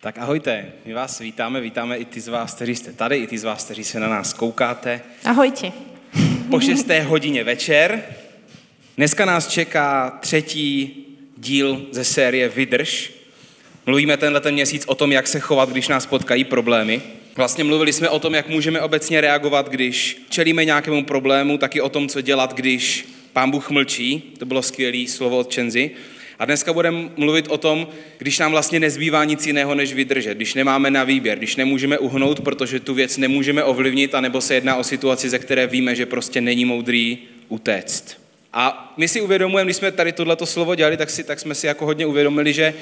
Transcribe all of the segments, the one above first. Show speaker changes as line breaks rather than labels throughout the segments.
Tak ahojte, my vás vítáme, vítáme i ty z vás, kteří jste tady, i ty z vás, kteří se na nás koukáte.
Ahojte.
Po 6. hodině večer. Dneska nás čeká třetí díl ze série Vydrž. Mluvíme tenhle ten měsíc o tom, jak se chovat, když nás potkají problémy. Vlastně mluvili jsme o tom, jak můžeme obecně reagovat, když čelíme nějakému problému, taky o tom, co dělat, když pán Bůh mlčí. To bylo skvělé slovo od Čenzy. A dneska budeme mluvit o tom, když nám vlastně nezbývá nic jiného, než vydržet, když nemáme na výběr, když nemůžeme uhnout, protože tu věc nemůžeme ovlivnit, anebo se jedná o situaci, ze které víme, že prostě není moudrý utéct. A my si uvědomujeme, když jsme tady tohleto slovo dělali, tak, si, tak jsme si jako hodně uvědomili, že,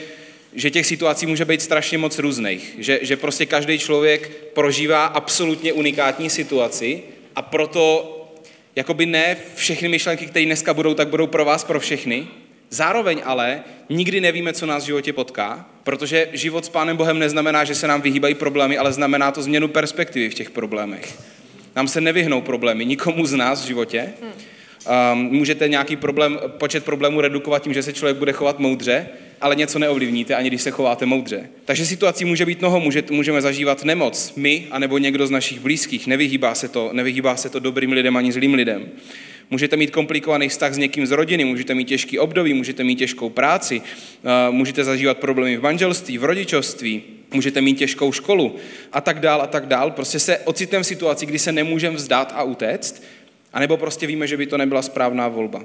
že těch situací může být strašně moc různých. Že, že prostě každý člověk prožívá absolutně unikátní situaci a proto jakoby ne všechny myšlenky, které dneska budou, tak budou pro vás, pro všechny, Zároveň ale nikdy nevíme, co nás v životě potká, protože život s Pánem Bohem neznamená, že se nám vyhýbají problémy, ale znamená to změnu perspektivy v těch problémech. Nám se nevyhnou problémy, nikomu z nás v životě. Um, můžete nějaký problém, počet problémů redukovat tím, že se člověk bude chovat moudře, ale něco neovlivníte, ani když se chováte moudře. Takže situací může být mnoho, může, můžeme zažívat nemoc, my, anebo někdo z našich blízkých. Nevyhýbá se to, nevyhýbá se to dobrým lidem ani zlým lidem. Můžete mít komplikovaný vztah s někým z rodiny, můžete mít těžký období, můžete mít těžkou práci, eh, můžete zažívat problémy v manželství, v rodičovství, můžete mít těžkou školu a tak dál a tak dál. Prostě se ocitneme v situaci, kdy se nemůžeme vzdát a utéct, anebo prostě víme, že by to nebyla správná volba.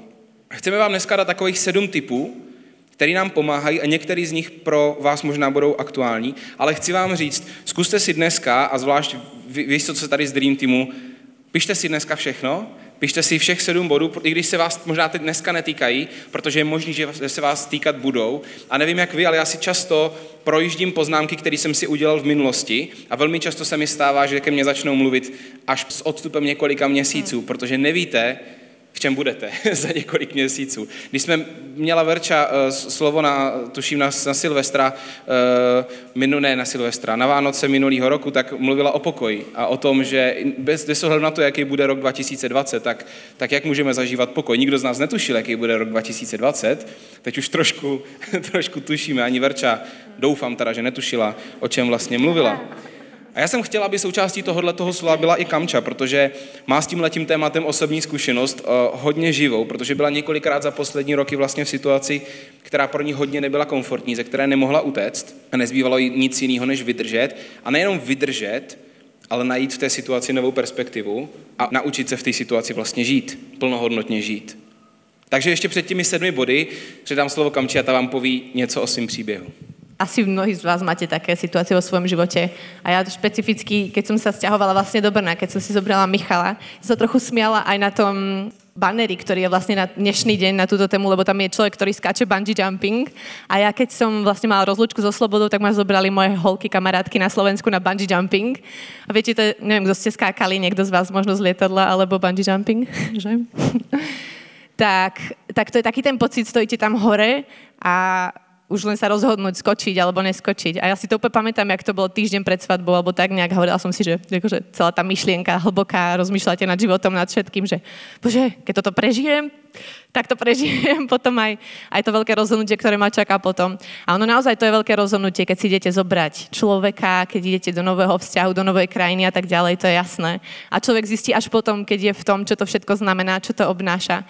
Chceme vám dneska dát takových sedm typů, který nám pomáhají a některý z nich pro vás možná budou aktuální, ale chci vám říct, zkuste si dneska, a zvlášť vy, vy co se tady z Dream Teamu, pište si dneska všechno Pište si všech sedm bodů, i když se vás možná teď dneska netýkají, protože je možný, že se vás týkat budou. A nevím jak vy, ale já si často projíždím poznámky, které jsem si udělal v minulosti a velmi často se mi stává, že ke mně začnou mluvit až s odstupem několika měsíců, protože nevíte, v čem budete za několik měsíců. Když jsme měla Verča uh, slovo na, tuším na, na Silvestra, uh, minu, ne na Silvestra, na Vánoce minulého roku, tak mluvila o pokoji a o tom, že bez, bez ohledu na to, jaký bude rok 2020, tak, tak jak můžeme zažívat pokoj. Nikdo z nás netušil, jaký bude rok 2020, teď už trošku, trošku tušíme, ani Verča, doufám teda, že netušila, o čem vlastně mluvila. A já jsem chtěla, aby součástí tohohle toho slova byla i Kamča, protože má s tím letím tématem osobní zkušenost uh, hodně živou, protože byla několikrát za poslední roky vlastně v situaci, která pro ní hodně nebyla komfortní, ze které nemohla utéct a nezbývalo jí nic jiného, než vydržet. A nejenom vydržet, ale najít v té situaci novou perspektivu a naučit se v té situaci vlastně žít, plnohodnotně žít. Takže ještě před těmi sedmi body předám slovo Kamči a ta vám poví něco o svém příběhu
asi mnohí z vás máte také situácie vo svojom živote. A ja špecificky, keď som sa stiahovala vlastne do Brna, keď som si zobrala Michala, sa trochu smiala aj na tom banery, ktorý je vlastne na dnešný deň na túto tému, lebo tam je človek, ktorý skáče bungee jumping. A ja keď som vlastne mala rozlučku so Slobodou, tak ma zobrali moje holky, kamarátky na Slovensku na bungee jumping. A viete, to je, neviem, kto ste skákali, niekto z vás možno z lietadla alebo bungee jumping, že? tak, tak to je taký ten pocit, stojíte tam hore a už len sa rozhodnúť skočiť alebo neskočiť. A ja si to úplne pamätám, jak to bolo týždeň pred svadbou, alebo tak nejak hovorila som si, že akože celá tá myšlienka hlboká, rozmýšľate nad životom, nad všetkým, že bože, keď toto prežijem, tak to prežijem potom aj, aj to veľké rozhodnutie, ktoré ma čaká potom. A ono naozaj to je veľké rozhodnutie, keď si idete zobrať človeka, keď idete do nového vzťahu, do novej krajiny a tak ďalej, to je jasné. A človek zistí až potom, keď je v tom, čo to všetko znamená, čo to obnáša.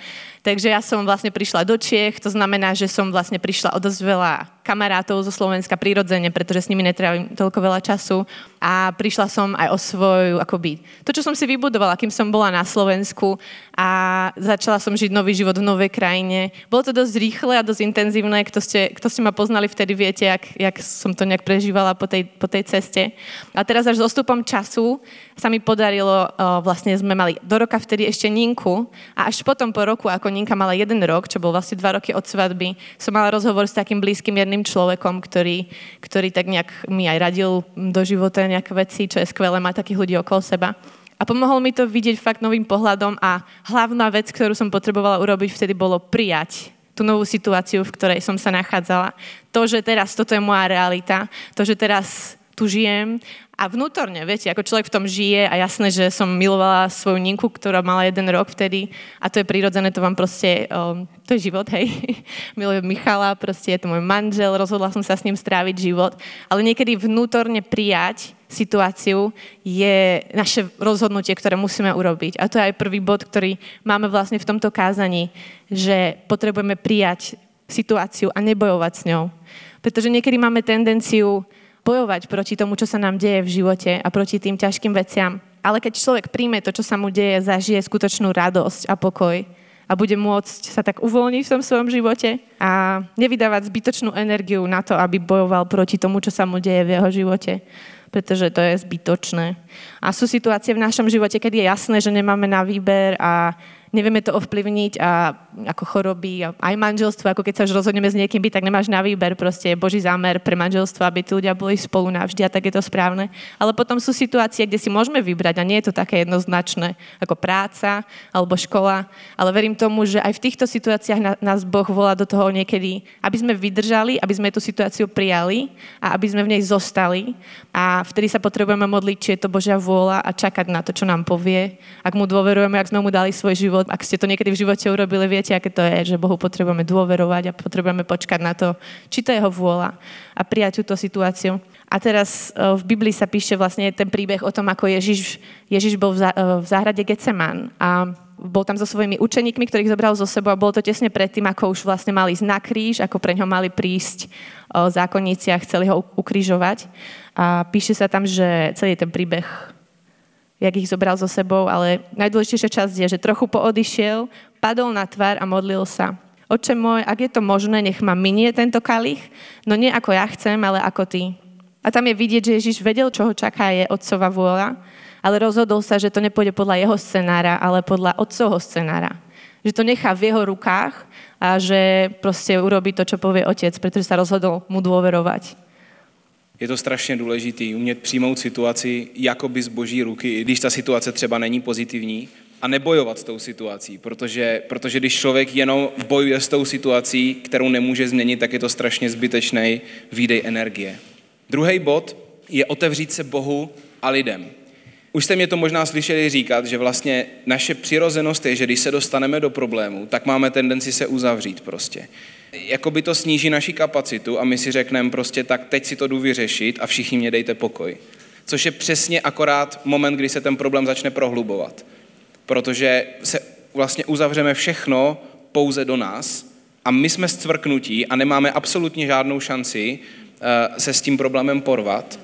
Takže ja som vlastne prišla do Čiech, to znamená, že som vlastne prišla o dosť veľa kamarátov zo Slovenska prirodzene, pretože s nimi netrávim toľko veľa času a prišla som aj o svoju, akoby, to, čo som si vybudovala, kým som bola na Slovensku a začala som žiť nový život v novej krajine. Bolo to dosť rýchle a dosť intenzívne, kto ste, kto ste ma poznali vtedy, viete, jak, jak som to nejak prežívala po tej, po tej ceste. A teraz až s ostupom času sa mi podarilo, vlastne sme mali do roka vtedy ešte Ninku a až potom po roku, ako Ninka mala jeden rok, čo bol vlastne dva roky od svadby, som mala rozhovor s takým blízkym jedným človekom, ktorý, ktorý tak nejak mi aj radil do života nejaké veci, čo je skvelé mať takých ľudí okolo seba. A pomohol mi to vidieť fakt novým pohľadom a hlavná vec, ktorú som potrebovala urobiť vtedy, bolo prijať tú novú situáciu, v ktorej som sa nachádzala. To, že teraz toto je moja realita, to, že teraz tu žijem A vnútorne, viete, ako človek v tom žije a jasné, že som milovala svoju Ninku, ktorá mala jeden rok vtedy a to je prirodzené, to vám proste, um, to je život, hej. Milujem Michala, proste je to môj manžel, rozhodla som sa s ním stráviť život, ale niekedy vnútorne prijať situáciu je naše rozhodnutie, ktoré musíme urobiť. A to je aj prvý bod, ktorý máme vlastne v tomto kázaní, že potrebujeme prijať situáciu a nebojovať s ňou. Pretože niekedy máme tendenciu bojovať proti tomu, čo sa nám deje v živote a proti tým ťažkým veciam. Ale keď človek príjme to, čo sa mu deje, zažije skutočnú radosť a pokoj a bude môcť sa tak uvoľniť v tom svojom živote a nevydávať zbytočnú energiu na to, aby bojoval proti tomu, čo sa mu deje v jeho živote pretože to je zbytočné. A sú situácie v našom živote, kedy je jasné, že nemáme na výber a nevieme to ovplyvniť a ako choroby, a aj manželstvo, ako keď sa už rozhodneme s niekým byť, tak nemáš na výber, proste je Boží zámer pre manželstvo, aby tí ľudia boli spolu navždy a tak je to správne. Ale potom sú situácie, kde si môžeme vybrať a nie je to také jednoznačné ako práca alebo škola, ale verím tomu, že aj v týchto situáciách nás Boh volá do toho niekedy, aby sme vydržali, aby sme tú situáciu prijali a aby sme v nej zostali a vtedy sa potrebujeme modliť, či je to Božia vôľa a čakať na to, čo nám povie. Ak mu dôverujeme, ak sme mu dali svoj život, život, ak ste to niekedy v živote urobili, viete, aké to je, že Bohu potrebujeme dôverovať a potrebujeme počkať na to, či to je jeho vôľa a prijať túto situáciu. A teraz e, v Biblii sa píše vlastne ten príbeh o tom, ako Ježiš, Ježiš bol v, v záhrade Getseman a bol tam so svojimi učeníkmi, ktorých zobral zo sebou a bolo to tesne predtým, ako už vlastne mali ísť na kríž, ako pre ňo mali prísť zákonníci a chceli ho ukrižovať. A píše sa tam, že celý ten príbeh jak ich zobral so sebou, ale najdôležitejšia časť je, že trochu poodišiel, padol na tvár a modlil sa. Oče môj, ak je to možné, nech ma minie tento kalich, no nie ako ja chcem, ale ako ty. A tam je vidieť, že Ježiš vedel, čo ho čaká, je otcova vôľa, ale rozhodol sa, že to nepôjde podľa jeho scenára, ale podľa otcovho scenára. Že to nechá v jeho rukách a že proste urobí to, čo povie otec, pretože sa rozhodol mu dôverovať
je to strašně důležitý, umět přijmout situaci jakoby z boží ruky, i když ta situace třeba není pozitivní, a nebojovat s tou situací, protože, protože když člověk jenom bojuje s tou situací, kterou nemůže změnit, tak je to strašně zbytečný výdej energie. Druhý bod je otevřít se Bohu a lidem. Už jste mě to možná slyšeli říkat, že vlastně naše přirozenost je, že když se dostaneme do problému, tak máme tendenci se uzavřít prostě jakoby to sníží naši kapacitu a my si řekneme prostě tak teď si to jdu vyřešit a všichni mě dejte pokoj. Což je přesně akorát moment, kdy se ten problém začne prohlubovat. Protože se vlastně uzavřeme všechno pouze do nás a my jsme zcvrknutí a nemáme absolutně žádnou šanci eh, se s tím problémem porvat.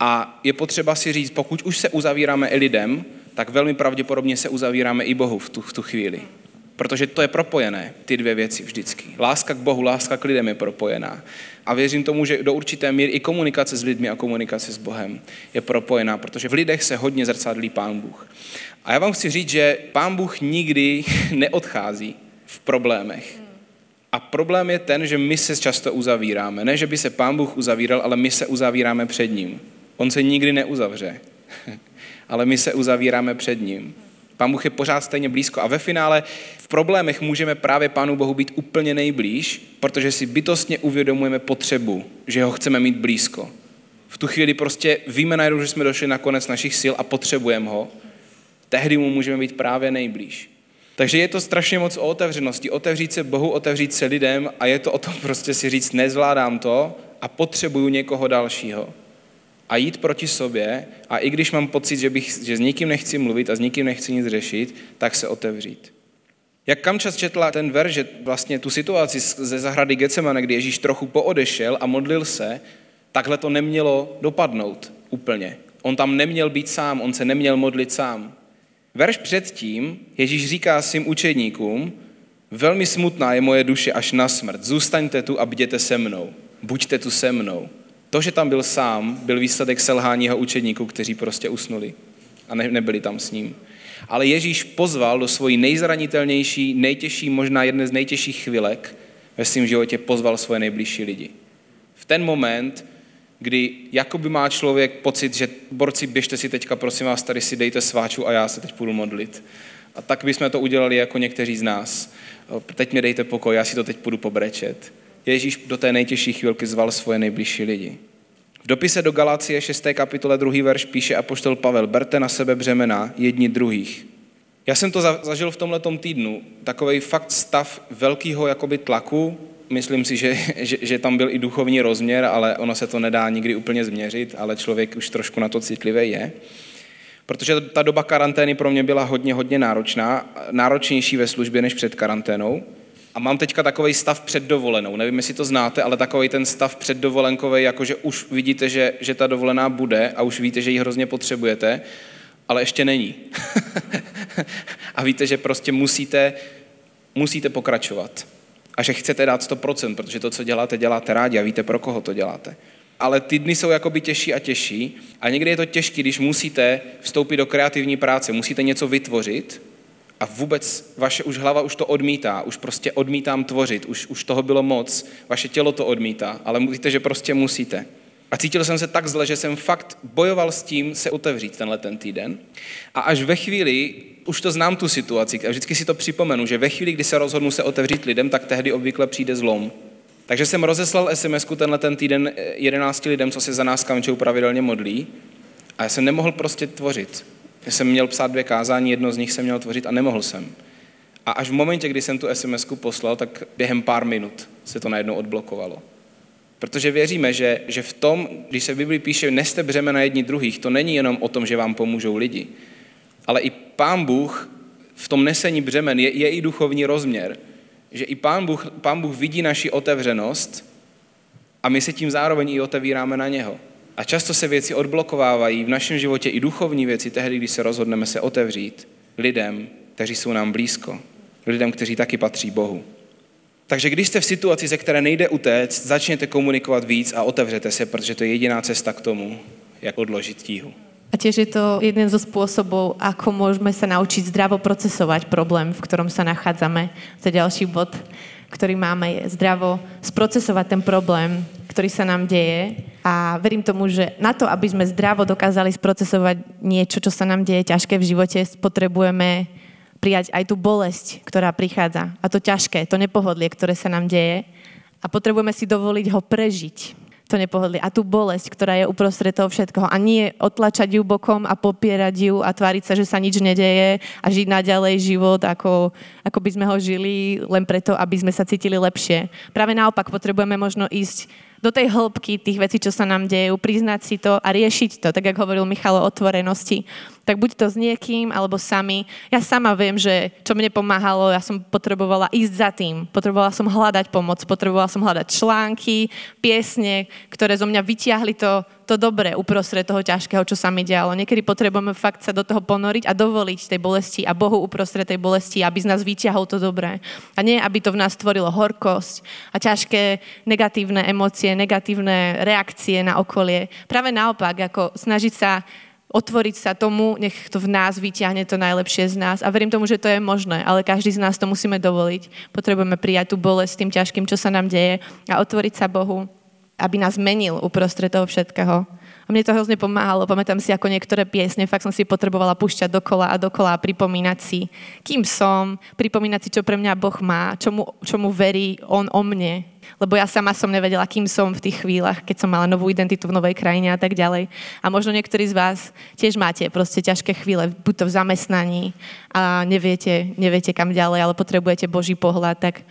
A je potřeba si říct, pokud už se uzavíráme i lidem, tak velmi pravděpodobně se uzavíráme i Bohu v tu, v tu chvíli. Protože to je propojené, ty dvě věci vždycky. Láska k Bohu, láska k lidem je propojená. A věřím tomu, že do určité míry i komunikace s lidmi a komunikace s Bohem je propojená, protože v lidech se hodně zrcadlí Pán Bůh. A já vám chci říct, že Pán Bůh nikdy neodchází v problémech. A problém je ten, že my se často uzavíráme. Ne, že by se Pán Bůh uzavíral, ale my se uzavíráme před ním. On se nikdy neuzavře, ale my se uzavíráme před ním. Pán Bůh je pořád stejně blízko. A ve finále v problémech můžeme právě Pánu Bohu být úplně nejblíž, protože si bytostně uvědomujeme potřebu, že ho chceme mít blízko. V tu chvíli prostě víme najednou, že jsme došli na konec našich sil a potřebujeme ho. Tehdy mu můžeme být právě nejblíž. Takže je to strašně moc o otevřenosti. Otevřít se Bohu, otevřít se lidem a je to o tom prostě si říct, nezvládám to a potřebuju někoho dalšího a jít proti sobě a i když mám pocit, že, bych, že s nikým nechci mluvit a s nikým nechci nic řešit, tak se otevřít. Jak Kamčas četla ten ver, že vlastně tu situaci ze zahrady Getsemane, kdy Ježíš trochu poodešel a modlil se, takhle to nemělo dopadnout úplně. On tam neměl být sám, on se neměl modlit sám. Verš předtím Ježíš říká svým učedníkům, velmi smutná je moje duše až na smrt, zůstaňte tu a bděte se mnou, buďte tu se mnou. To, že tam byl sám, byl výsledek selhání jeho učedníků, kteří prostě usnuli a ne, nebyli tam s ním. Ale Ježíš pozval do svojí nejzranitelnější, nejtěžší, možná jedné z nejtěžších chvilek ve svém životě, pozval svoje nejbližší lidi. V ten moment, kdy jakoby má člověk pocit, že borci, běžte si teďka, prosím vás, tady si dejte sváču a já se teď půjdu modlit. A tak bychom to udělali jako někteří z nás. Teď mi dejte pokoj, já si to teď půjdu pobrečet. Ježíš do té nejtěžší chvilky zval svoje nejbližší lidi. V dopise do Galacie 6. kapitole 2. verš píše apoštol Pavel, berte na sebe břemena jedni druhých. Já jsem to zažil v tomhletom týdnu, takový fakt stav velkého jakoby tlaku, myslím si, že, že, že tam byl i duchovní rozměr, ale ono se to nedá nikdy úplně změřit, ale člověk už trošku na to citlivý je. Protože ta doba karantény pro mě byla hodně, hodně náročná, náročnější ve službě než před karanténou. A mám teďka takový stav před dovolenou. Nevím, jestli to znáte, ale takový ten stav před dovolenkový, jakože už vidíte, že, že ta dovolená bude a už víte, že ji hrozně potřebujete, ale ještě není. a víte, že prostě musíte, musíte pokračovat. A že chcete dát 100%, protože to, co děláte, děláte rádi a víte, pro koho to děláte. Ale ty dny jsou jakoby těžší a těžší a někdy je to těžké, když musíte vstoupit do kreativní práce, musíte něco vytvořit a vůbec vaše už hlava už to odmítá, už prostě odmítám tvořit, už, už toho bylo moc, vaše tělo to odmítá, ale víte, že prostě musíte. A cítil jsem se tak zle, že jsem fakt bojoval s tím se otevřít tenhle ten týden. A až ve chvíli, už to znám tu situaci, a vždycky si to připomenu, že ve chvíli, kdy se rozhodnu se otevřít lidem, tak tehdy obvykle přijde zlom. Takže jsem rozeslal sms tenhle ten týden 11 lidem, co se za nás kamčou pravidelně modlí. A já jsem nemohl prostě tvořit. Já jsem měl psát dvě kázání, jedno z nich jsem měl tvořit a nemohl jsem. A až v momentě, kdy jsem tu sms poslal, tak během pár minut se to najednou odblokovalo. Protože věříme, že, že v tom, když se v Biblii píše, neste břemena jedni druhých, to není jenom o tom, že vám pomůžou lidi, ale i Pán Bůh v tom nesení břemen je, je i duchovní rozměr, že i Pán Bůh, Pán Bůh vidí naši otevřenost a my se tím zároveň i otevíráme na něho. A často se věci odblokovávají v našem životě i duchovní věci tehdy, když se rozhodneme se otevřít lidem, kteří jsou nám blízko, lidem, kteří taky patří Bohu. Takže když jste v situaci, ze které nejde utéct, začněte komunikovat víc a otevřete se, protože to je jediná cesta k tomu, jak odložit tíhu.
A tiež je to jeden zo spôsobov, ako môžeme sa naučiť zdravo procesovať problém, v ktorom sa nachádzame. To je ďalší bod, ktorý máme, je zdravo sprocesovať ten problém, ktorý sa nám deje. A verím tomu, že na to, aby sme zdravo dokázali sprocesovať niečo, čo sa nám deje ťažké v živote, potrebujeme prijať aj tú bolesť, ktorá prichádza. A to ťažké, to nepohodlie, ktoré sa nám deje. A potrebujeme si dovoliť ho prežiť to nepohodlie a tú bolesť, ktorá je uprostred toho všetkoho. A nie otlačať ju bokom a popierať ju a tváriť sa, že sa nič nedeje a žiť naďalej život, ako, ako by sme ho žili len preto, aby sme sa cítili lepšie. Práve naopak potrebujeme možno ísť do tej hĺbky tých vecí, čo sa nám dejú, priznať si to a riešiť to, tak ako hovoril Michal o otvorenosti. Tak buď to s niekým, alebo sami. Ja sama viem, že čo mne pomáhalo, ja som potrebovala ísť za tým. Potrebovala som hľadať pomoc, potrebovala som hľadať články, piesne, ktoré zo mňa vytiahli to, to dobré uprostred toho ťažkého, čo sa mi dialo. Niekedy potrebujeme fakt sa do toho ponoriť a dovoliť tej bolesti a Bohu uprostred tej bolesti, aby z nás vyťahol to dobré. A nie, aby to v nás stvorilo horkosť a ťažké negatívne emócie, negatívne reakcie na okolie. Práve naopak, ako snažiť sa otvoriť sa tomu, nech to v nás vyťahne to najlepšie z nás. A verím tomu, že to je možné, ale každý z nás to musíme dovoliť. Potrebujeme prijať tú bolesť s tým ťažkým, čo sa nám deje a otvoriť sa Bohu aby nás menil uprostred toho všetkého. A mne to hrozne pomáhalo. Pamätám si, ako niektoré piesne, fakt som si potrebovala púšťať dokola a dokola a pripomínať si, kým som, pripomínať si, čo pre mňa Boh má, čomu, čomu verí On o mne. Lebo ja sama som nevedela, kým som v tých chvíľach, keď som mala novú identitu v novej krajine a tak ďalej. A možno niektorí z vás tiež máte proste ťažké chvíle, buď to v zamestnaní a neviete, neviete kam ďalej, ale potrebujete Boží pohľad, tak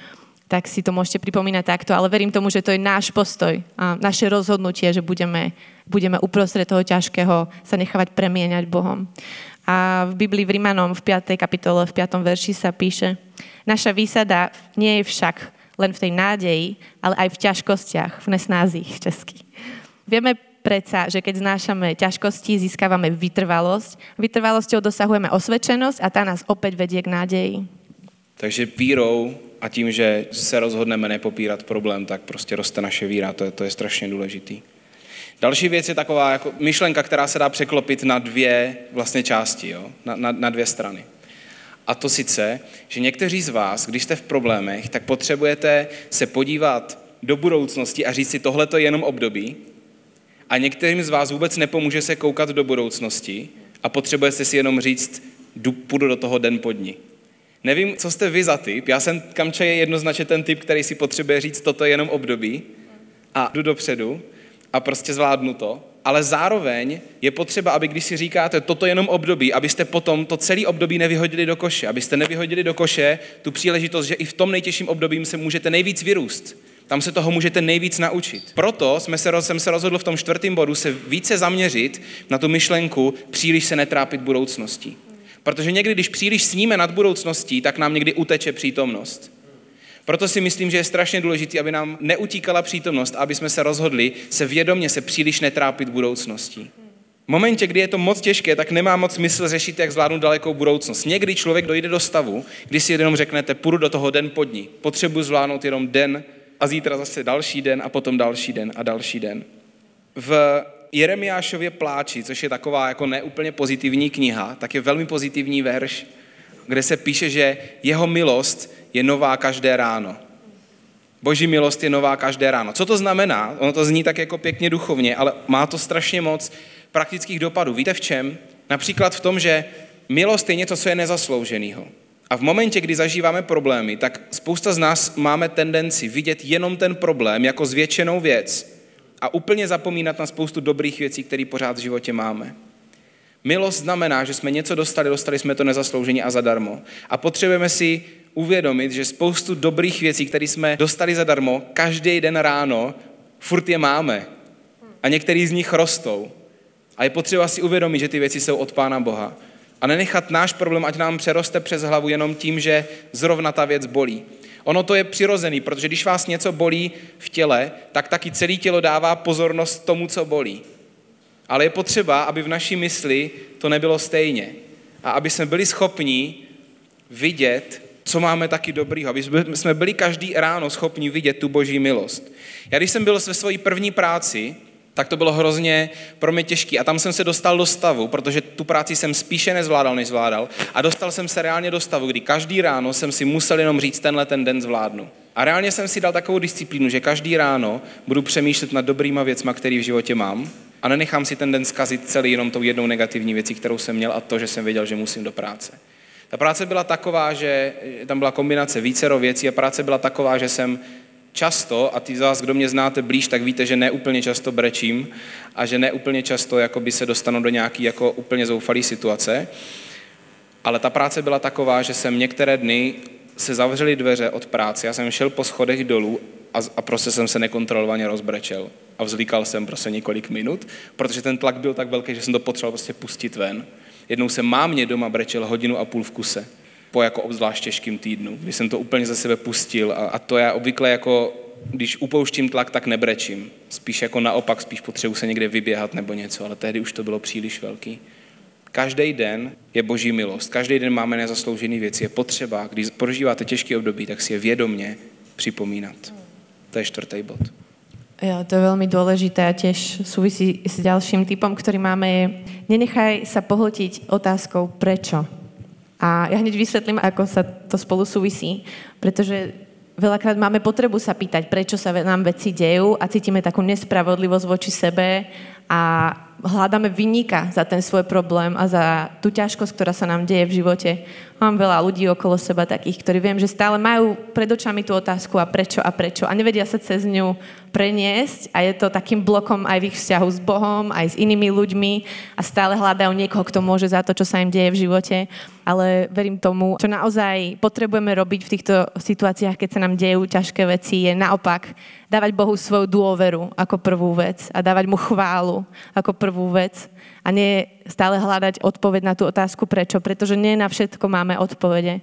tak si to môžete pripomínať takto, ale verím tomu, že to je náš postoj a naše rozhodnutie, že budeme, budeme uprostred toho ťažkého sa nechávať premieňať Bohom. A v Biblii v Rimanom v 5. kapitole, v 5. verši sa píše, naša výsada nie je však len v tej nádeji, ale aj v ťažkostiach, v nesnázích česky. Vieme predsa, že keď znášame ťažkosti, získavame vytrvalosť. Vytrvalosťou dosahujeme osvedčenosť a tá nás opäť vedie k nádeji.
Takže vírou a tím, že se rozhodneme nepopírat problém, tak prostě roste naše víra. To je, to je strašně důležitý. Další věc je taková jako myšlenka, která se dá překlopit na dvě vlastně části, jo? Na, na, na dvě strany. A to sice, že někteří z vás, když jste v problémech, tak potřebujete se podívat do budoucnosti a říct si, tohle to je jenom období. A některým z vás vůbec nepomůže se koukat do budoucnosti a potřebujete si jenom říct, půjdu do toho den pod ní. Nevím, co jste vy za typ. Já jsem, Kamče je jednoznačně ten typ, který si potřebuje říct, toto je jenom období a jdu dopředu. a prostě zvládnu to, ale zároveň je potřeba, aby když si říkáte, toto je jenom období, abyste potom to celé období nevyhodili do koše, abyste nevyhodili do koše tu příležitost, že i v tom nejtěžším období se můžete nejvíc vyrůst. Tam se toho můžete nejvíc naučit. Proto jsme se, jsem se rozhodl v tom čtvrtém bodu se více zaměřit na tu myšlenku příliš se netrápit budoucností. Protože někdy, když příliš sníme nad budoucností, tak nám někdy uteče přítomnost. Proto si myslím, že je strašně důležité, aby nám neutíkala přítomnost, aby jsme se rozhodli se vědomě se příliš netrápit budoucností. V momentě, kdy je to moc těžké, tak nemá moc smysl řešit, jak zvládnout dalekou budoucnost. Někdy člověk dojde do stavu, kdy si jenom řeknete, půjdu do toho den pod ní, potřebuji zvládnout jenom den a zítra zase další den a potom další den a další den. V Jeremiášově pláči, což je taková jako neúplně pozitivní kniha, tak je velmi pozitivní verš, kde se píše, že jeho milost je nová každé ráno. Boží milost je nová každé ráno. Co to znamená? Ono to zní tak jako pěkně duchovně, ale má to strašně moc praktických dopadů. Víte v čem? Například v tom, že milost je něco, co je nezaslouženého. A v momentě, kdy zažíváme problémy, tak spousta z nás máme tendenci vidět jenom ten problém jako zvětšenou věc a úplně zapomínat na spoustu dobrých věcí, které pořád v životě máme. Milost znamená, že jsme něco dostali, dostali jsme to nezaslouženě a zadarmo. A potřebujeme si uvědomit, že spoustu dobrých věcí, které jsme dostali zadarmo, každý den ráno, furt je máme. A některý z nich rostou. A je potřeba si uvědomit, že ty věci jsou od Pána Boha. A nenechat náš problém, ať nám přeroste přes hlavu jenom tím, že zrovna ta věc bolí. Ono to je přirozený, protože když vás něco bolí v těle, tak taky celé tělo dává pozornost tomu, co bolí. Ale je potřeba, aby v naší mysli to nebylo stejně. A aby jsme byli schopni vidět, co máme taky dobrýho. Aby jsme byli každý ráno schopni vidět tu boží milost. Já když jsem byl ve své první práci, tak to bylo hrozně pro mě těžké. A tam jsem se dostal do stavu, protože tu práci jsem spíše nezvládal, než zvládal. A dostal jsem se reálně do stavu, kdy každý ráno jsem si musel jenom říct, tenhle ten den zvládnu. A reálně jsem si dal takovou disciplínu, že každý ráno budu přemýšlet nad dobrýma věcma, které v životě mám a nenechám si ten den zkazit celý jenom tou jednou negativní věcí, kterou jsem měl a to, že jsem věděl, že musím do práce. Ta práce byla taková, že tam byla kombinace vícero věcí a práce byla taková, že jsem často, a ty z vás, kdo mě znáte blíž, tak víte, že neúplně často brečím a že neúplně často jakoby se dostanu do nějaký jako úplně zoufalý situace. Ale ta práce byla taková, že jsem některé dny se zavřely dveře od práce, já jsem šel po schodech dolů a, a prostě jsem se nekontrolovaně rozbrečel. A vzlíkal jsem prostě několik minut, protože ten tlak byl tak velký, že jsem to potřeboval prostě pustit ven. Jednou jsem mámě doma brečel hodinu a půl v kuse po jako obzvlášť těžkým týdnu, kdy jsem to úplně ze sebe pustil a, a to já obvykle jako, když upouštím tlak, tak nebrečím. Spíš jako naopak, spíš potřebuji se někde vyběhat nebo něco, ale tehdy už to bylo příliš velký. Každý den je boží milost, každý den máme nezasloužené věci. Je potřeba, když prožíváte těžké období, tak si je vědomně připomínat. To je čtvrtý bod.
Jo, to je veľmi dôležité a tiež súvisí s ďalším typom, ktorý máme je nenechaj sa pohltiť otázkou prečo. A ja hneď vysvetlím, ako sa to spolu súvisí, pretože veľakrát máme potrebu sa pýtať, prečo sa nám veci dejú a cítime takú nespravodlivosť voči sebe a hľadáme vyníka za ten svoj problém a za tú ťažkosť, ktorá sa nám deje v živote. Mám veľa ľudí okolo seba takých, ktorí viem, že stále majú pred očami tú otázku a prečo a prečo a nevedia sa cez ňu preniesť a je to takým blokom aj v ich vzťahu s Bohom, aj s inými ľuďmi a stále hľadajú niekoho, kto môže za to, čo sa im deje v živote. Ale verím tomu, čo naozaj potrebujeme robiť v týchto situáciách, keď sa nám dejú ťažké veci, je naopak dávať Bohu svoju dôveru ako prvú vec a dávať mu chválu ako prvú vec a nie stále hľadať odpoveď na tú otázku prečo, pretože nie na všetko máme odpovede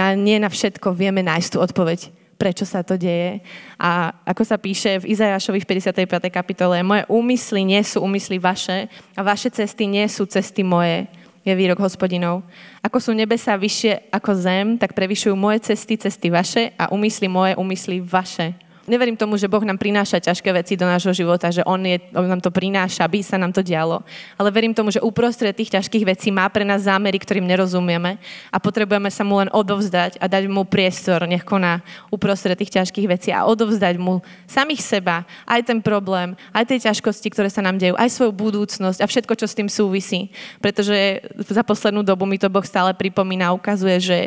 a nie na všetko vieme nájsť tú odpoveď prečo sa to deje. A ako sa píše v Izajašových 55. kapitole, moje úmysly nie sú úmysly vaše a vaše cesty nie sú cesty moje, je výrok hospodinov. Ako sú nebesa vyššie ako zem, tak prevyšujú moje cesty, cesty vaše a úmysly moje, úmysly vaše. Neverím tomu, že Boh nám prináša ťažké veci do nášho života, že On, je, on nám to prináša, aby sa nám to dialo. Ale verím tomu, že uprostred tých ťažkých vecí má pre nás zámery, ktorým nerozumieme a potrebujeme sa mu len odovzdať a dať mu priestor, nech koná uprostred tých ťažkých vecí a odovzdať mu samých seba, aj ten problém, aj tie ťažkosti, ktoré sa nám dejú, aj svoju budúcnosť a všetko, čo s tým súvisí. Pretože za poslednú dobu mi to Boh stále pripomína, ukazuje, že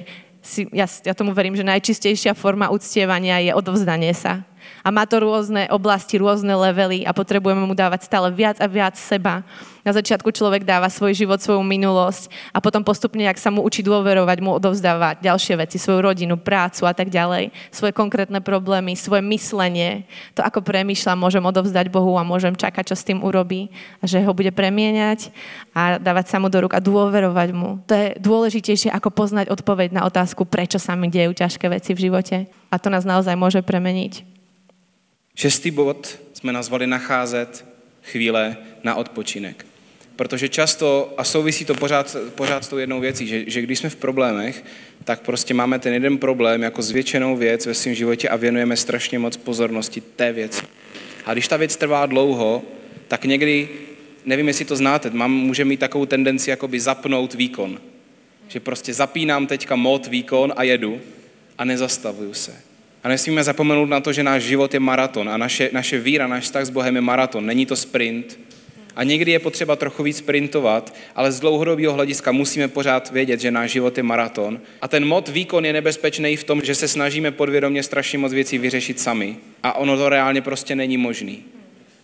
si, ja, ja tomu verím, že najčistejšia forma uctievania je odovzdanie sa. A má to rôzne oblasti, rôzne levely a potrebujeme mu dávať stále viac a viac seba. Na začiatku človek dáva svoj život, svoju minulosť a potom postupne, ak sa mu učí dôverovať, mu odovzdáva ďalšie veci, svoju rodinu, prácu a tak ďalej, svoje konkrétne problémy, svoje myslenie, to ako premýšľa, môžem odovzdať Bohu a môžem čakať, čo s tým urobí a že ho bude premieňať a dávať sa mu do rúk a dôverovať mu. To je dôležitejšie, ako poznať odpoveď na otázku, prečo sa mi dejú ťažké veci v živote. A to nás naozaj môže premeniť.
Šestý bod jsme nazvali nacházet chvíle na odpočinek. Protože často, a souvisí to pořád, pořád s tou jednou věcí, že, že když jsme v problémech, tak prostě máme ten jeden problém jako zvětšenou věc ve svém životě a věnujeme strašně moc pozornosti té věci. A když ta věc trvá dlouho, tak někdy, nevím, jestli to znáte, mám, může mít takovou tendenci jakoby zapnout výkon. Že prostě zapínám teďka mod, výkon a jedu a nezastavuju se. A nesmíme zapomenout na to, že náš život je maraton a naše, naše víra, náš vztah s Bohem je maraton. Není to sprint, a někdy je potřeba trochu víc sprintovat, ale z dlouhodobého hlediska musíme pořád vědět, že náš život je maraton. A ten mod výkon je nebezpečný v tom, že se snažíme podvědomě strašně moc věcí vyřešit sami. A ono to reálně prostě není možný.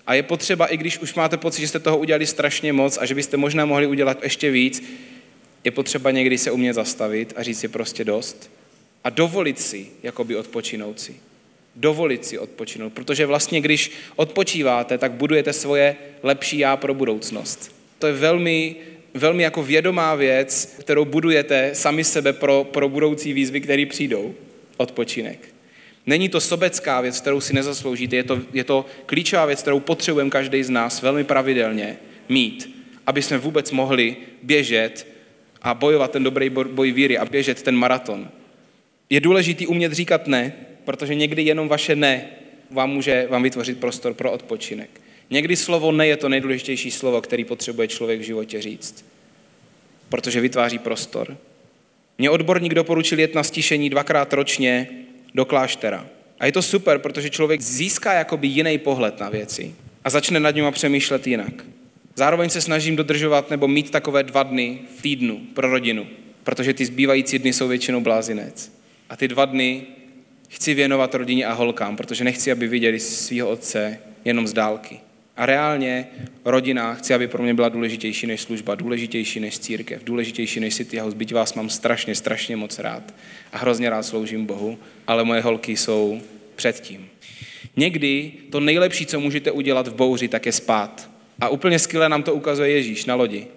A je potřeba, i když už máte pocit, že jste toho udělali strašně moc a že byste možná mohli udělat ještě víc, je potřeba někdy se umět zastavit a říct si prostě dost. A dovolit si, jakoby odpočinout si dovolit si odpočinout, protože vlastně, když odpočíváte, tak budujete svoje lepší já pro budoucnost. To je velmi, velmi jako vědomá věc, kterou budujete sami sebe pro, pro budoucí výzvy, které přijdou. Odpočinek. Není to sobecká věc, kterou si nezasloužíte, je to, je to klíčová věc, kterou potřebujeme každý z nás velmi pravidelně mít, aby jsme vůbec mohli běžet a bojovat ten dobrý boj víry a běžet ten maraton. Je důležitý umět říkat ne, protože někdy jenom vaše ne vám může vám vytvořit prostor pro odpočinek. Někdy slovo ne je to nejdůležitější slovo, který potřebuje člověk v životě říct, protože vytváří prostor. Mě odborník doporučil jet na stišení dvakrát ročně do kláštera. A je to super, protože člověk získá jakoby jiný pohled na věci a začne nad ním přemýšlet jinak. Zároveň se snažím dodržovat nebo mít takové dva dny v týdnu pro rodinu, protože ty zbývající dny jsou většinou blázinec. A ty dva dny chci věnovat rodině a holkám, protože nechci, aby viděli svého otce jenom z dálky. A reálně rodina chci, aby pro mě byla důležitější než služba, důležitější než církev, důležitější než City House. Byť vás mám strašně, strašně moc rád a hrozně rád sloužím Bohu, ale moje holky jsou předtím. Někdy to nejlepší, co můžete udělat v bouři, tak je spát. A úplně skvěle nám to ukazuje Ježíš na lodi.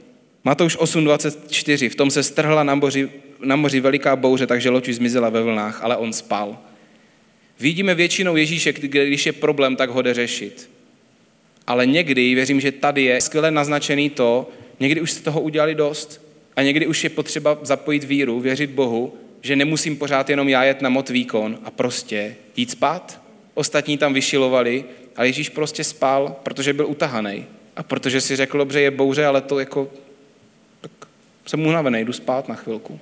Matouš 8.24. V tom se strhla na moři, na moři veliká bouře, takže loď zmizela ve vlnách, ale on spal. Vidíme většinou Ježíše, když je problém, tak ho jde řešit. Ale někdy, věřím, že tady je skvěle naznačený to, někdy už jste toho udělali dost a někdy už je potřeba zapojit víru, věřit Bohu, že nemusím pořád jenom já jet na mot výkon a prostě jít spát. Ostatní tam vyšilovali, ale Ježíš prostě spal, protože byl utahaný. A protože si řekl, dobře, je bouře, ale to jako, jsem unavený, jdu spát na chvilku.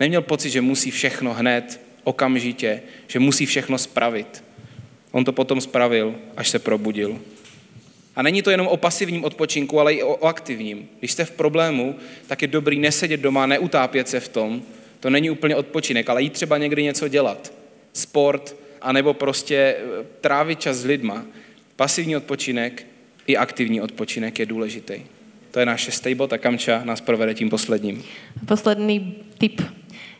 Neměl pocit, že musí všechno hned okamžitě, že musí všechno spravit. On to potom spravil, až se probudil. A není to jenom o pasivním odpočinku, ale i o, aktivním. Když jste v problému, tak je dobrý nesedět doma, neutápět se v tom. To není úplně odpočinek, ale jít třeba někdy něco dělat. Sport, anebo prostě eh, trávit čas s lidma. Pasivní odpočinek i aktivní odpočinek je důležitý. To je náš šestý bod a Kamča nás provede tím posledním.
Posledný tip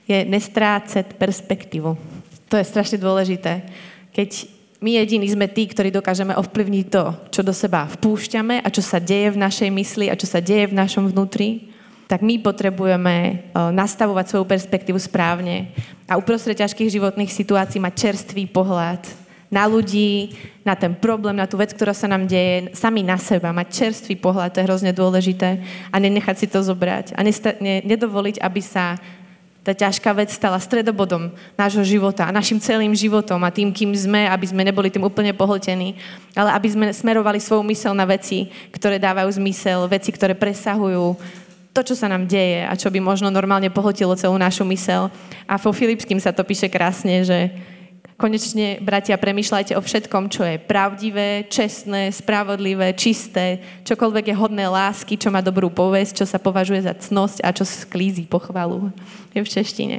je nestrácet perspektívu. To je strašne dôležité. Keď my jediní sme tí, ktorí dokážeme ovplyvniť to, čo do seba vpúšťame a čo sa deje v našej mysli a čo sa deje v našom vnútri, tak my potrebujeme e, nastavovať svoju perspektívu správne a uprostred ťažkých životných situácií mať čerstvý pohľad na ľudí, na ten problém, na tú vec, ktorá sa nám deje, sami na seba, mať čerstvý pohľad, to je hrozne dôležité a nenechať si to zobrať a nedovoliť, aby sa tá ťažká vec stala stredobodom nášho života a našim celým životom a tým, kým sme, aby sme neboli tým úplne pohltení, ale aby sme smerovali svoju mysel na veci, ktoré dávajú zmysel, veci, ktoré presahujú to, čo sa nám deje a čo by možno normálne pohltilo celú našu mysel. A vo Filipským sa to píše krásne, že Konečne, bratia, premýšľajte o všetkom, čo je pravdivé, čestné, spravodlivé, čisté, čokoľvek je hodné lásky, čo má dobrú povesť, čo sa považuje za cnosť a čo sklízí pochvalu. Je v češtine.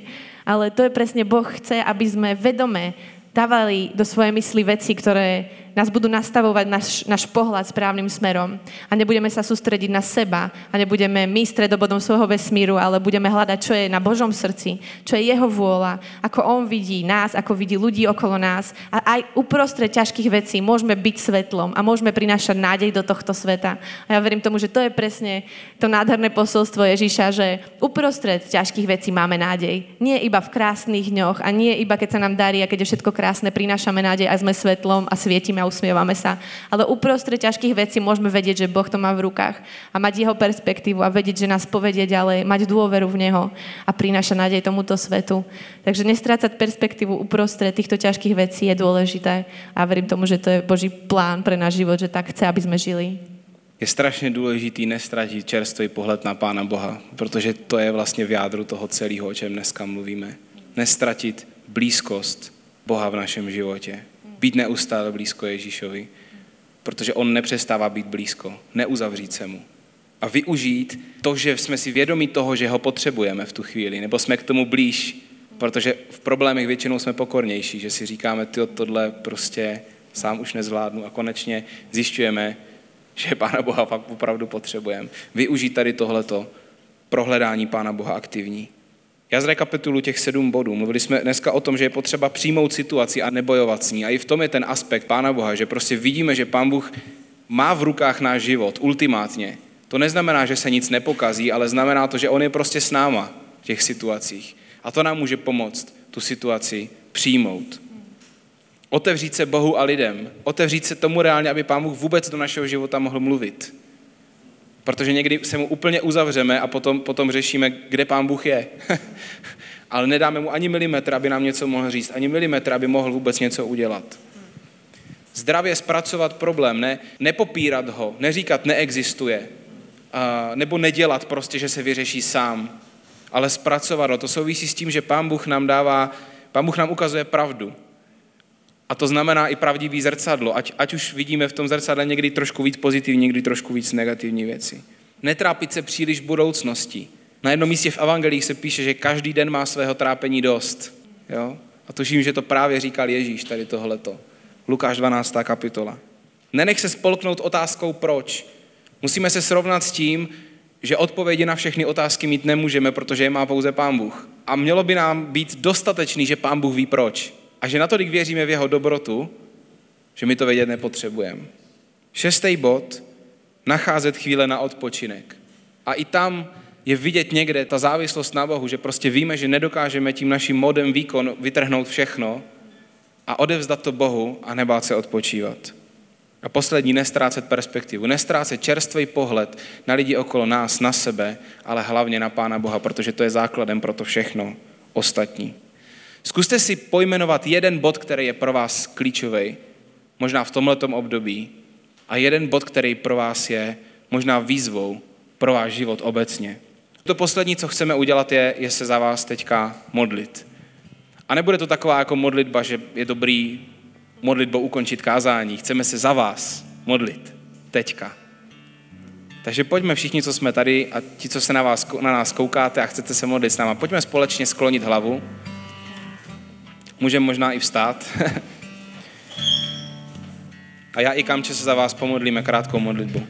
Ale to je presne, Boh chce, aby sme vedome dávali do svojej mysli veci, ktoré nás budú nastavovať náš, náš pohľad správnym smerom a nebudeme sa sústrediť na seba a nebudeme my stredobodom svojho vesmíru, ale budeme hľadať, čo je na Božom srdci, čo je jeho vôľa, ako on vidí nás, ako vidí ľudí okolo nás a aj uprostred ťažkých vecí môžeme byť svetlom a môžeme prinášať nádej do tohto sveta. A ja verím tomu, že to je presne to nádherné posolstvo Ježíša, že uprostred ťažkých vecí máme nádej. Nie iba v krásnych dňoch a nie iba keď sa nám darí a keď je všetko krásne, prinášame nádej a sme svetlom a svietime usmievame sa. Ale uprostred ťažkých vecí môžeme vedieť, že Boh to má v rukách a mať jeho perspektívu a vedieť, že nás povedie ďalej, mať dôveru v Neho a prináša nádej tomuto svetu. Takže nestrácať perspektívu uprostred týchto ťažkých vecí je dôležité a verím tomu, že to je Boží plán pre náš život, že tak chce, aby sme žili.
Je strašně důležitý nestratit čerstvý pohled na Pána Boha, protože to je vlastně v jádru toho celého, o čem dneska mluvíme. Nestratit blízkost Boha v našem životě být neustále blízko Ježíšovi, protože on nepřestává být blízko, neuzavřít se mu. A využít to, že jsme si vědomi toho, že ho potřebujeme v tu chvíli, nebo jsme k tomu blíž, protože v problémech většinou jsme pokornější, že si říkáme, ty tohle prostě sám už nezvládnu a konečně zjišťujeme, že Pána Boha fakt opravdu potřebujeme. Využít tady tohleto prohledání Pána Boha aktivní. Já zrekapitulu těch sedm bodů. Mluvili jsme dneska o tom, že je potřeba přijmout situaci a nebojovat s ní. A i v tom je ten aspekt Pána Boha, že prostě vidíme, že Pán Bůh má v rukách náš život, ultimátně. To neznamená, že se nic nepokazí, ale znamená to, že On je prostě s náma v těch situacích. A to nám může pomoct tu situaci přijmout. Otevřít se Bohu a lidem. Otevřít se tomu reálně, aby Pán Bůh vůbec do našeho života mohl mluvit. Protože někdy se mu úplně uzavřeme a potom, potom řešíme, kde pán Bůh je. Ale nedáme mu ani milimetr, aby nám něco mohl říct, ani milimetr, aby mohl vůbec něco udělat. Zdravě zpracovat problém, ne, nepopírat ho, neříkat neexistuje, a, nebo nedělat prostě, že se vyřeší sám, ale zpracovat ho. To souvisí s tím, že pán Bůh nám dává, pán Bůh nám ukazuje pravdu. A to znamená i pravdivý zrcadlo, ať, ať už vidíme v tom zrcadle někdy trošku víc pozitivní, někdy trošku víc negativní věci. Netrápit se příliš budoucností. Na jednom místě v evangelích se píše, že každý den má svého trápení dost. Jo? A tuším, že to právě říkal Ježíš tady tohleto. Lukáš 12. kapitola. Nenech se spolknout otázkou proč. Musíme se srovnat s tím, že odpovědi na všechny otázky mít nemůžeme, protože je má pouze Pán Bůh. A mělo by nám být dostatečný, že Pán Bůh ví proč. A že natolik věříme v jeho dobrotu, že my to vědět nepotřebujeme. Šestý bod, nacházet chvíle na odpočinek. A i tam je vidět někde ta závislost na Bohu, že prostě víme, že nedokážeme tím naším modem výkon vytrhnout všechno a odevzdat to Bohu a nebát se odpočívat. A poslední, nestrácet perspektivu, nestrácet čerstvý pohled na lidi okolo nás, na sebe, ale hlavně na Pána Boha, protože to je základem pro to všechno ostatní. Zkuste si pojmenovat jeden bod, který je pro vás klíčový, možná v tomto období, a jeden bod, který pro vás je možná výzvou pro váš život obecně. To poslední, co chceme udělat, je, je se za vás teďka modlit. A nebude to taková jako modlitba, že je dobrý modlitbou ukončit kázání. Chceme se za vás modlit. Teďka. Takže pojďme všichni, co jsme tady a ti, co se na, vás, na nás koukáte a chcete se modlit s náma, pojďme společně sklonit hlavu. Můžeme možná i vstát. A já i Kamče se za vás pomodlíme krátkou modlitbu.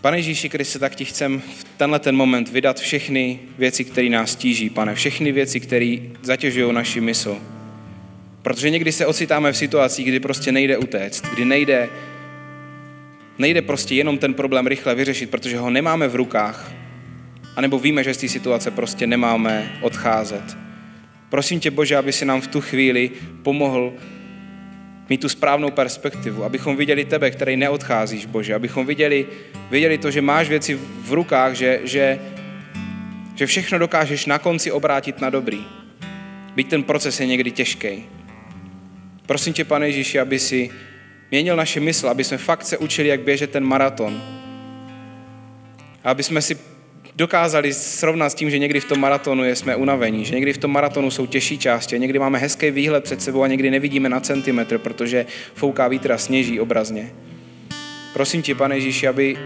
Pane Ježíši Kriste, tak ti chcem v tenhle ten moment vydat všechny věci, které nás tíží, pane, všechny věci, které zatěžují naši mysl. Protože někdy se ocitáme v situacích, kdy prostě nejde utéct, kdy nejde, nejde prostě jenom ten problém rychle vyřešit, protože ho nemáme v rukách, anebo víme, že z té situace prostě nemáme odcházet. Prosím tě, Bože, aby si nám v tu chvíli pomohl mít tu správnou perspektivu, abychom viděli tebe, který neodcházíš, Bože, abychom viděli, viděli to, že máš věci v rukách, že, že, že všechno dokážeš na konci obrátit na dobrý. Byť ten proces je někdy těžký. Prosím tě, pane Ježíši, aby si měnil naše mysl, aby jsme fakt se učili, jak běžet ten maraton. Aby jsme si dokázali srovnat s tím, že někdy v tom maratonu jsme unavení, že někdy v tom maratonu jsou těžší části, někdy máme hezký výhled před sebou a někdy nevidíme na centimetr, protože fouká vítr a sněží obrazně. Prosím tě, pane Ježíši, aby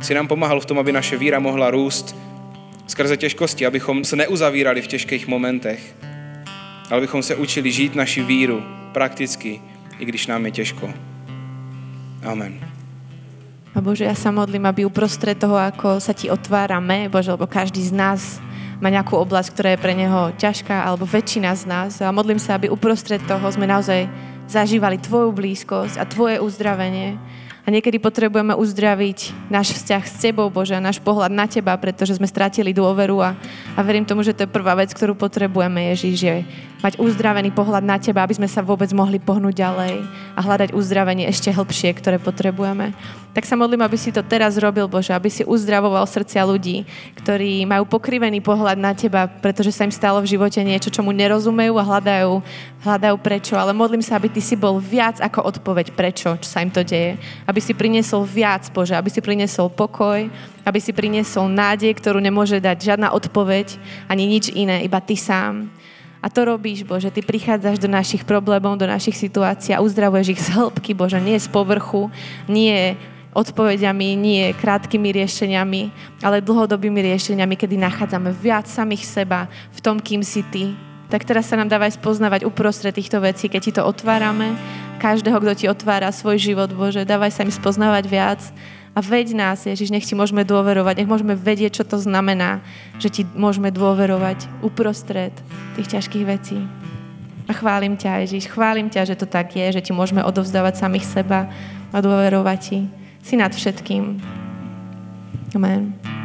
si nám pomáhal v tom, aby naše víra mohla růst skrze těžkosti, abychom se neuzavírali v těžkých momentech, ale bychom se učili žít naši víru prakticky, i když nám je těžko. Amen.
A Bože, ja sa modlím, aby uprostred toho, ako sa ti otvárame, Bože, lebo každý z nás má nejakú oblasť, ktorá je pre neho ťažká, alebo väčšina z nás. A modlím sa, aby uprostred toho sme naozaj zažívali Tvoju blízkosť a Tvoje uzdravenie. A niekedy potrebujeme uzdraviť náš vzťah s Tebou, Bože, a náš pohľad na Teba, pretože sme stratili dôveru a, a verím tomu, že to je prvá vec, ktorú potrebujeme, Ježiš, je mať uzdravený pohľad na Teba, aby sme sa vôbec mohli pohnúť ďalej a hľadať uzdravenie ešte hlbšie, ktoré potrebujeme. Tak sa modlím, aby si to teraz robil, Bože, aby si uzdravoval srdcia ľudí, ktorí majú pokrivený pohľad na Teba, pretože sa im stalo v živote niečo, čomu nerozumejú a hľadajú, hľadajú prečo. Ale modlím sa, aby Ty si bol viac ako odpoveď prečo, čo sa im to deje. Aby si priniesol viac, Bože, aby si priniesol pokoj, aby si priniesol nádej, ktorú nemôže dať žiadna odpoveď, ani nič iné, iba Ty sám. A to robíš, Bože, Ty prichádzaš do našich problémov, do našich situácií a uzdravuješ ich z hĺbky, Bože, nie z povrchu, nie odpovediami, nie krátkými riešeniami, ale dlhodobými riešeniami, kedy nachádzame viac samých seba v tom, kým si Ty. Tak teraz sa nám dávaj spoznávať uprostred týchto vecí, keď Ti to otvárame, každého, kto Ti otvára svoj život, Bože, dávaj sa im spoznávať viac a veď nás, Ježiš, nech Ti môžeme dôverovať, nech môžeme vedieť, čo to znamená, že Ti môžeme dôverovať uprostred tých ťažkých vecí. A chválim ťa, Ježiš, chválim ťa, že to tak je, že Ti môžeme odovzdávať samých seba a dôverovať Ti. Si nad všetkým. Amen.